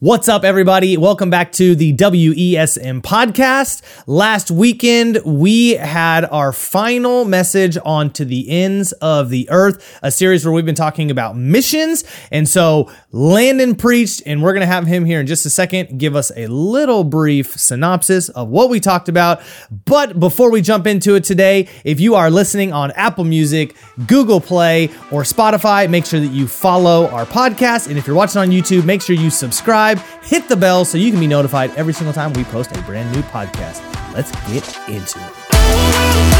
What's up, everybody? Welcome back to the WESM podcast. Last weekend, we had our final message on To the Ends of the Earth, a series where we've been talking about missions. And so Landon preached, and we're going to have him here in just a second give us a little brief synopsis of what we talked about. But before we jump into it today, if you are listening on Apple Music, Google Play, or Spotify, make sure that you follow our podcast. And if you're watching on YouTube, make sure you subscribe hit the bell so you can be notified every single time we post a brand new podcast. Let's get into it.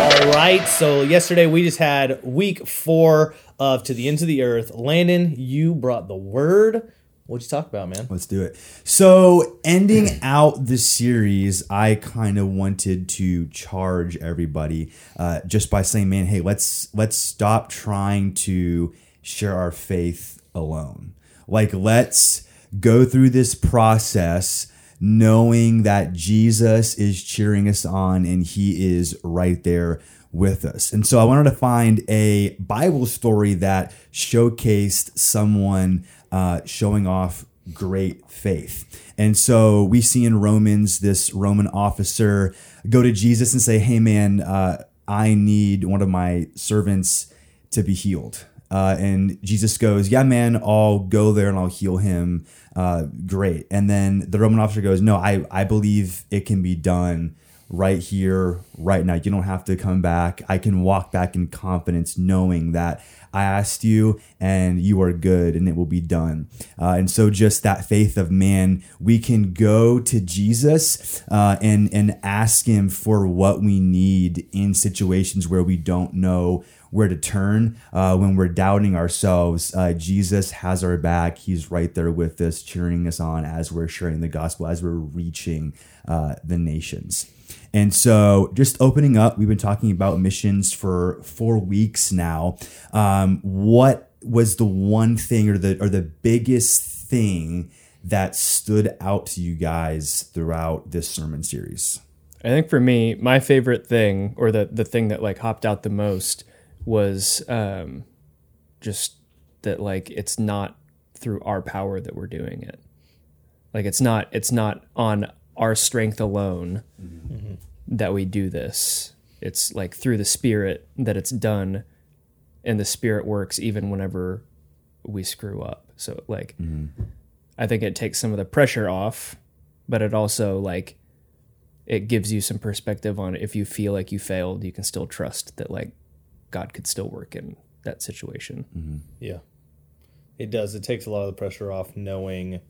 All right, so yesterday we just had week four of To the Ends of the Earth. Landon, you brought the word. What'd you talk about, man? Let's do it. So, ending out the series, I kind of wanted to charge everybody uh, just by saying, "Man, hey, let's let's stop trying to share our faith alone. Like, let's go through this process." Knowing that Jesus is cheering us on and he is right there with us. And so I wanted to find a Bible story that showcased someone uh, showing off great faith. And so we see in Romans this Roman officer go to Jesus and say, Hey, man, uh, I need one of my servants to be healed. Uh, and Jesus goes, Yeah, man, I'll go there and I'll heal him. Uh, great. And then the Roman officer goes, No, I, I believe it can be done right here, right now. You don't have to come back. I can walk back in confidence knowing that I asked you and you are good and it will be done. Uh, and so, just that faith of man, we can go to Jesus uh, and, and ask him for what we need in situations where we don't know where to turn uh, when we're doubting ourselves. Uh, Jesus has our back. He's right there with us, cheering us on as we're sharing the gospel, as we're reaching uh, the nations. And so, just opening up, we've been talking about missions for four weeks now. Um, what was the one thing, or the or the biggest thing that stood out to you guys throughout this sermon series? I think for me, my favorite thing, or the the thing that like hopped out the most, was um, just that like it's not through our power that we're doing it. Like it's not it's not on our strength alone mm-hmm. That we do this. It's like through the spirit that it's done and the spirit works even whenever we screw up. So like mm-hmm. I think it takes some of the pressure off, but it also like it gives you some perspective on if you feel like you failed, you can still trust that like God could still work in that situation. Mm-hmm. Yeah, it does. It takes a lot of the pressure off knowing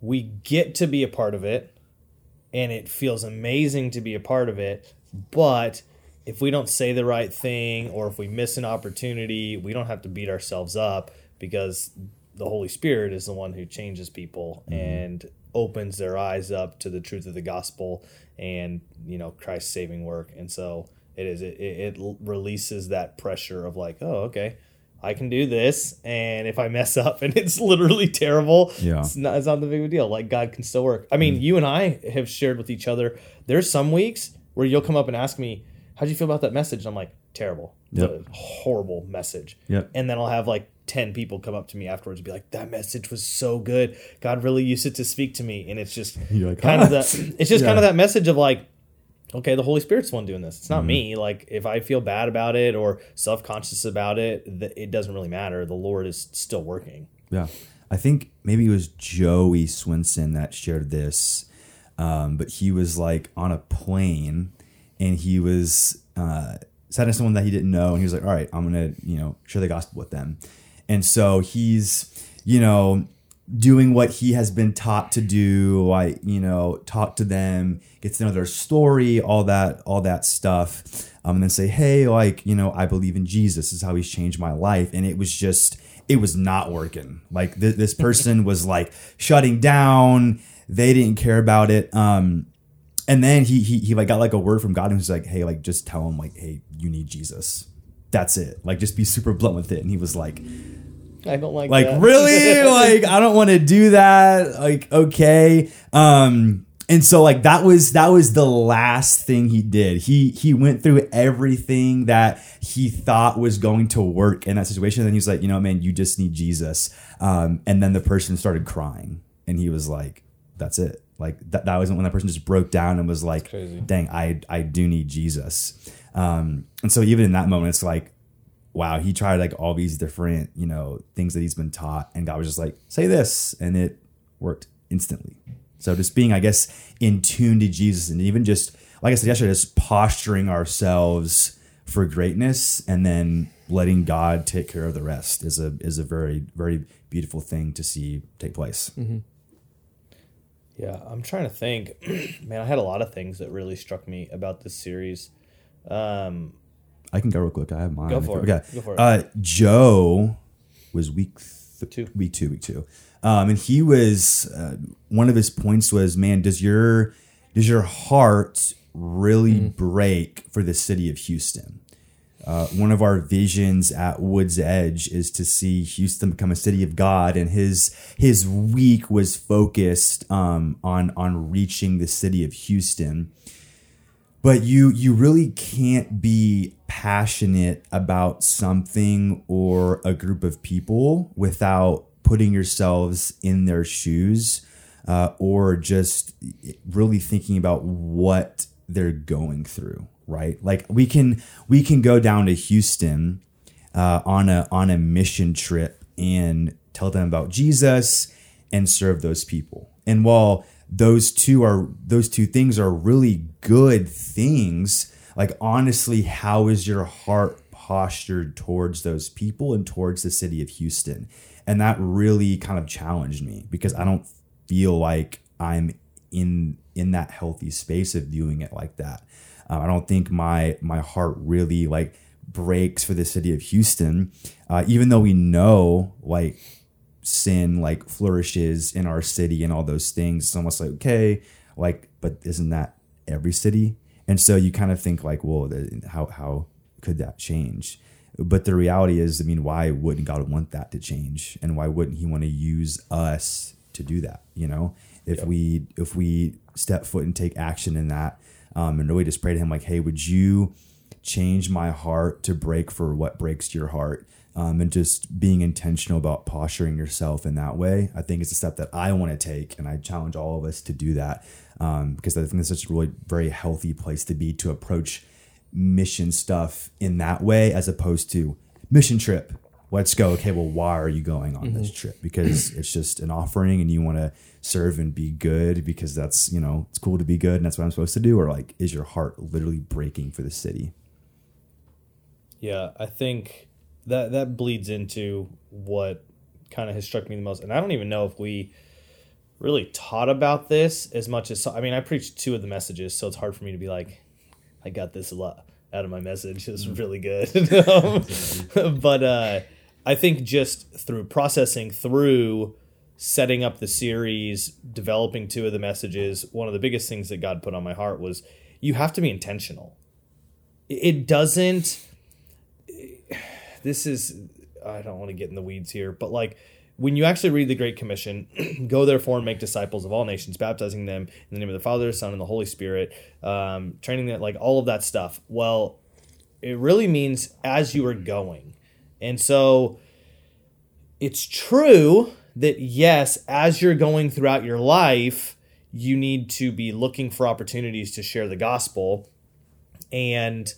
we get to be a part of it and it feels amazing to be a part of it. But if we don't say the right thing or if we miss an opportunity, we don't have to beat ourselves up because the Holy Spirit is the one who changes people mm-hmm. and opens their eyes up to the truth of the gospel and you know Christ's saving work. And so it is it, it releases that pressure of like oh okay I can do this, and if I mess up and it's literally terrible, yeah, it's not, it's not the big of a deal. Like God can still work. I mean, mm. you and I have shared with each other. There's some weeks where you'll come up and ask me, "How'd you feel about that message?" And I'm like, "Terrible. Yep. It's a horrible message." Yep. And then I'll have like 10 people come up to me afterwards and be like that message was so good god really used it to speak to me and it's just like, kind of that it's just yeah. kind of that message of like okay, the Holy Spirit's the one doing this. It's not mm-hmm. me. Like if I feel bad about it or self conscious about it, it doesn't really matter. The Lord is still working. Yeah, I think maybe it was Joey Swinson that shared this, um, but he was like on a plane and he was uh, sat next to someone that he didn't know, and he was like, "All right, I'm gonna you know share the gospel with them," and so he's you know doing what he has been taught to do like you know talk to them get to know their story all that all that stuff um, and then say hey like you know i believe in jesus. This is how he's changed my life. And it was just it was not working. Like th- this person was like shutting down. They didn't care about it um and then he he, he like got like a word from god and he's like hey like just tell him like hey you need jesus. That's it. Like just be super blunt with it. And he was like I don't like like that. really like I don't want to do that. Like okay, um, and so like that was that was the last thing he did. He he went through everything that he thought was going to work in that situation. And then he's like, you know, man, you just need Jesus. Um, and then the person started crying, and he was like, that's it. Like that, that wasn't when that person just broke down and was like, dang, I I do need Jesus. Um, and so even in that moment, it's like, wow, he tried like all these different, you know, things that he's been taught, and God was just like, say this, and it worked instantly. So just being, I guess, in tune to Jesus, and even just like I said yesterday, just posturing ourselves for greatness, and then letting God take care of the rest is a is a very very beautiful thing to see take place. Yeah, I'm trying to think. Man, I had a lot of things that really struck me about this series. Um, I can go real quick. I have mine. Go for it. Okay. Go for it. Uh, Joe was week th- Two. Week two. Week two. Um, and he was uh, one of his points was, man, does your does your heart really Mm-hmm. break for the city of Houston? Uh, one of our visions at Woods Edge is to see Houston become a city of God, and his his week was focused um, on on reaching the city of Houston but you you really can't be passionate about something or a group of people without putting yourselves in their shoes uh, or just really thinking about what they're going through right? Like we can we can go down to houston uh, on a on a mission trip and tell them about jesus and serve those people. And while those two are those two things are really good things. Like honestly how is your heart postured towards those people and towards the city of houston? And that really kind of challenged me because i don't feel like i'm in in that healthy space of viewing it like that. Uh, i don't think my my heart really like breaks for the city of houston. Uh, even though we know like sin like flourishes in our city and all those things. It's almost like okay like but isn't that every city? And so you kind of think like well the, how how could that change? But the reality is i mean why wouldn't god want that to change? And why wouldn't he want to use us to do that you know? If we if we step foot and take action in that um, and really just pray to him like hey would you change my heart to break for what breaks your heart um, and just being intentional about posturing yourself in that way i think it's a step that i want to take and i challenge all of us to do that um, because i think it's such a really very healthy place to be to approach mission stuff in that way as opposed to mission trip let's go. Okay well why are you going on this trip? Because it's just an offering and you want to serve and be good because that's you know it's cool to be good and that's what i'm supposed to do or like is your heart literally breaking for the city Yeah, I think that that bleeds into what kind of has struck me the most, and I don't even know if we really taught about this as much as I mean, I preached two of the messages, so it's hard for me to be like, I got this a lot out of my message. It's really good, but uh, I think just through processing through setting up the series, developing two of the messages, one of the biggest things that God put on my heart was you have to be intentional. It doesn't this is I don't want to get in the weeds here, but like when you actually read the Great Commission, go therefore and make disciples of all nations, baptizing them in the name of the Father, Son, and the Holy Spirit, um, training them, like all of that stuff. Well, it really means as you are going. And so it's true that, yes, as you're going throughout your life, you need to be looking for opportunities to share the gospel. And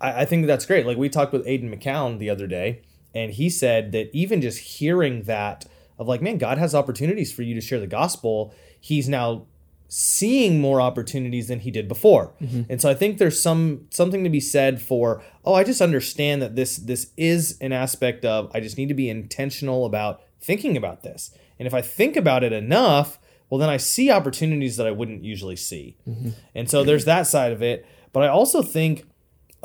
I, I think that's great. Like we talked with Aiden McCown the other day, and he said that even just hearing that of like, man, God has opportunities for you to share the gospel. He's now seeing more opportunities than he did before. Mm-hmm. And so I think there's some something to be said for, oh, I just understand that this this is an aspect of I just need to be intentional about thinking about this. And if I think about it enough, well then I see opportunities that I wouldn't usually see. Mm-hmm. And so there's that side of it. But I also think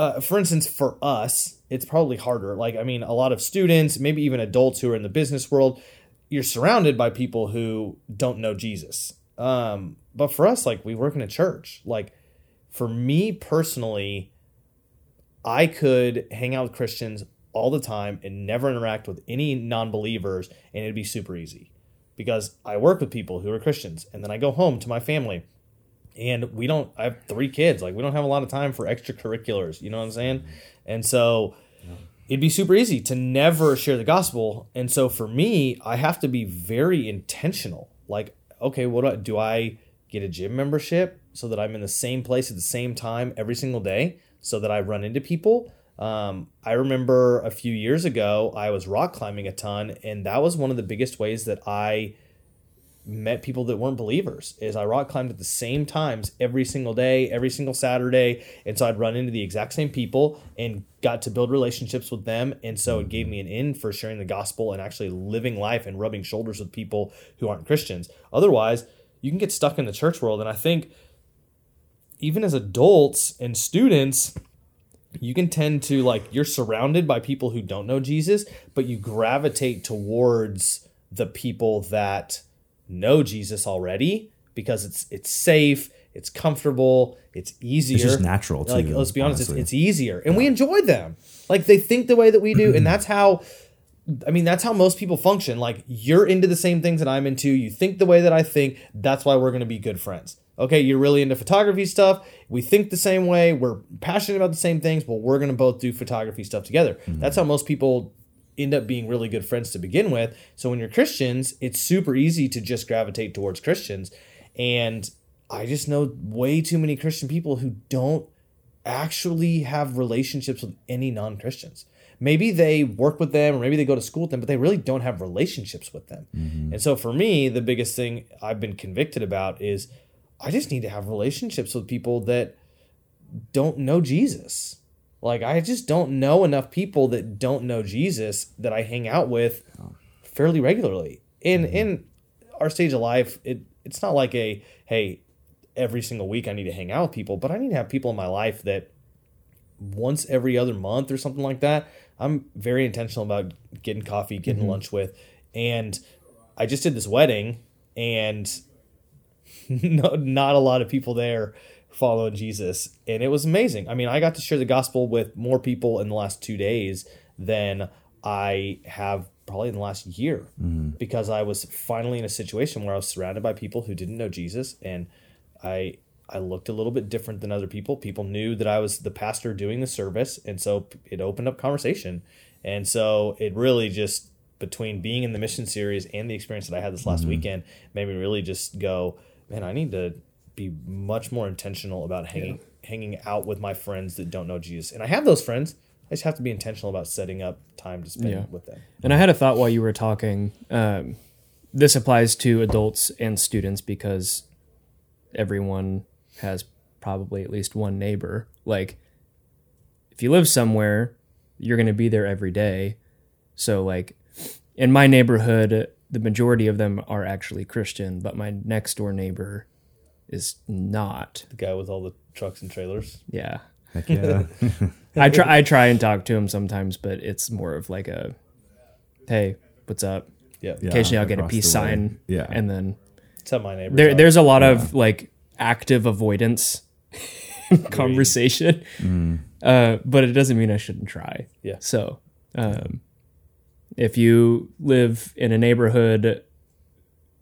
uh, for instance, for us, it's probably harder. Like, I mean, a lot of students, maybe even adults who are in the business world, you're surrounded by people who don't know Jesus. Um, but for us, like, we work in a church. Like, for me personally, I could hang out with Christians all the time and never interact with any non believers, and it'd be super easy because I work with people who are Christians and then I go home to my family and we don't I have three kids like we don't have a lot of time for extracurriculars you know what I'm saying? And so it'd be super easy to never share the gospel. And so for me I have to be very intentional. Like okay what do I, do I get a gym membership so that I'm in the same place at the same time every single day so that I run into people? Um, I remember a few years ago I was rock climbing a ton and that was one of the biggest ways that I met people that weren't believers is I rock climbed at the same times every single day, every single Saturday. And so I'd run into the exact same people and got to build relationships with them. And so it gave me an in for sharing the gospel and actually living life and rubbing shoulders with people who aren't Christians. Otherwise, you can get stuck in the church world. And I think even as adults and students, you can tend to like you're surrounded by people who don't know Jesus, but you gravitate towards the people that know Jesus already because it's it's safe, it's comfortable, it's easier. It's just natural, Like too, let's be honest, it's, it's easier, and we enjoy them. Like they think the way that we do, and that's how. I mean, that's how most people function. Like you're into the same things that I'm into. You think the way that I think. That's why we're going to be good friends. Okay, you're really into photography stuff. We think the same way. We're passionate about the same things. Well, we're going to both do photography stuff together. Mm-hmm. That's how most people end up being really good friends to begin with. So when you're Christians, it's super easy to just gravitate towards Christians. And I just know way too many Christian people who don't actually have relationships with any non-Christians. Maybe they work with them or maybe they go to school with them, but they really don't have relationships with them. Mm-hmm. And so for me, the biggest thing I've been convicted about is I just need to have relationships with people that don't know Jesus. Like I just don't know enough people that don't know Jesus that I hang out with fairly regularly. In in mm-hmm. our stage of life, it it's not like a hey, every single week I need to hang out with people, but I need to have people in my life that once every other month or something like that. I'm very intentional about getting coffee, getting mm-hmm. lunch with. And I just did this wedding and no, not a lot of people there following Jesus. And it was amazing. I mean, I got to share the gospel with more people in the last two days than I have probably in the last year mm-hmm. because I was finally in a situation where I was surrounded by people who didn't know Jesus and I I looked a little bit different than other people. People knew that I was the pastor doing the service and so it opened up conversation. And so it really just between being in the mission series and the experience that I had this last mm-hmm. weekend made me really just go, man, I need to be much more intentional about hanging hanging out with my friends that don't know Jesus. And I have those friends. I just have to be intentional about setting up time to spend Yeah. with them. And I had a thought while you were talking. Um, this applies to adults and students because everyone has probably at least one neighbor. Like, if you live somewhere, you're going to be there every day. So, like, in my neighborhood, the majority of them are actually Christian, but my next door neighbor is not. The guy with all the trucks and trailers. Yeah. Heck yeah. I try I try and talk to him sometimes, but it's more of like a hey, what's up? Yeah. Yeah, Occasionally I'll get a peace sign. Yeah. And then That's how my neighbors there there's a lot of like active avoidance in conversation. Uh, but it doesn't mean I shouldn't try. Yeah. So um, if you live in a neighborhood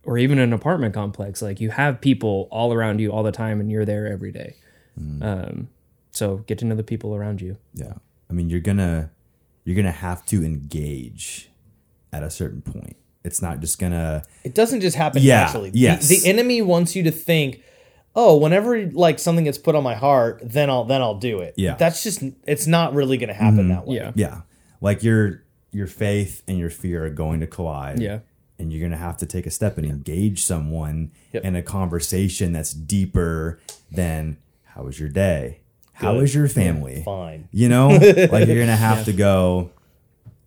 or even an apartment complex, like you have people all around you all the time and you're there every day. Um, so get to know the people around you. Yeah. I mean, you're gonna you're gonna have to engage at a certain point. It's not just gonna It doesn't just happen Yeah, naturally. The- yes. The, enemy wants you to think, oh, whenever like something gets put on my heart, then I'll then I'll do it. Yeah. Mm-hmm. That's just it's not really going to happen that way. Yeah. yeah, like your your faith and your fear are going to collide. Yeah. And you're gonna have to take a step and engage someone Yep. in a conversation that's deeper than how was your day? How Good. was your family? Fine. You know, like you're gonna have to go,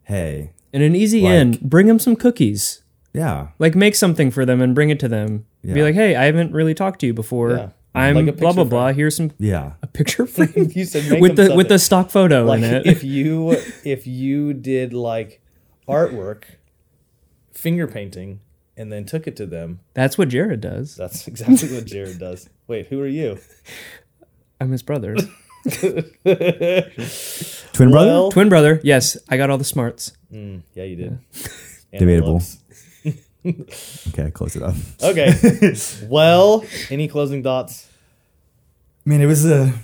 hey, And an easy Like- in, bring them some cookies. yeah, Like make something for them and bring it to them. Be like, hey, I haven't really talked to you before. Yeah. I'm Like blah blah blah. Here's some yeah, a picture frame You said make with the with the stock photo like in it. if you if you did like artwork, finger painting, and then took it to them, That's what Jared does. that's exactly what Jared does. Wait, who are you? I'm his brother, twin brother. Well- twin brother. Yes, I got all the smarts. Mm, yeah, you did. And Debatable. looks. Okay, close it up. Okay. well, any closing thoughts? I mean, it was a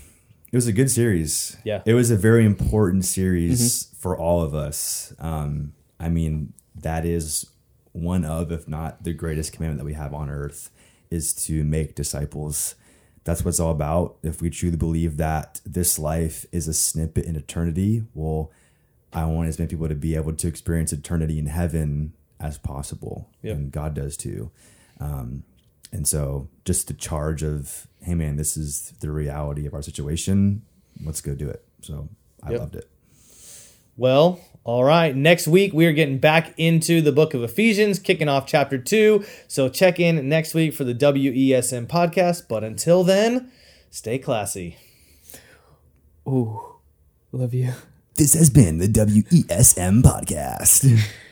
it was a good series. Yeah. it was a very important series for all of us. Um, I mean, that is one of, if not the greatest commandment that we have on earth, is to make disciples. That's what it's all about. If we truly believe that this life is a snippet in eternity, well, I want as many people to be able to experience eternity in heaven as possible, Yep. and God does too. Um, and so, just the charge of, hey man, this is the reality of our situation. Let's go do it. So I Yep. loved it. Well, all right. Next week, we are getting back into the book of Ephesians, kicking off chapter two. So check in next week for the WESM podcast. But until then, stay classy. Ooh, love you. This has been the WESM podcast.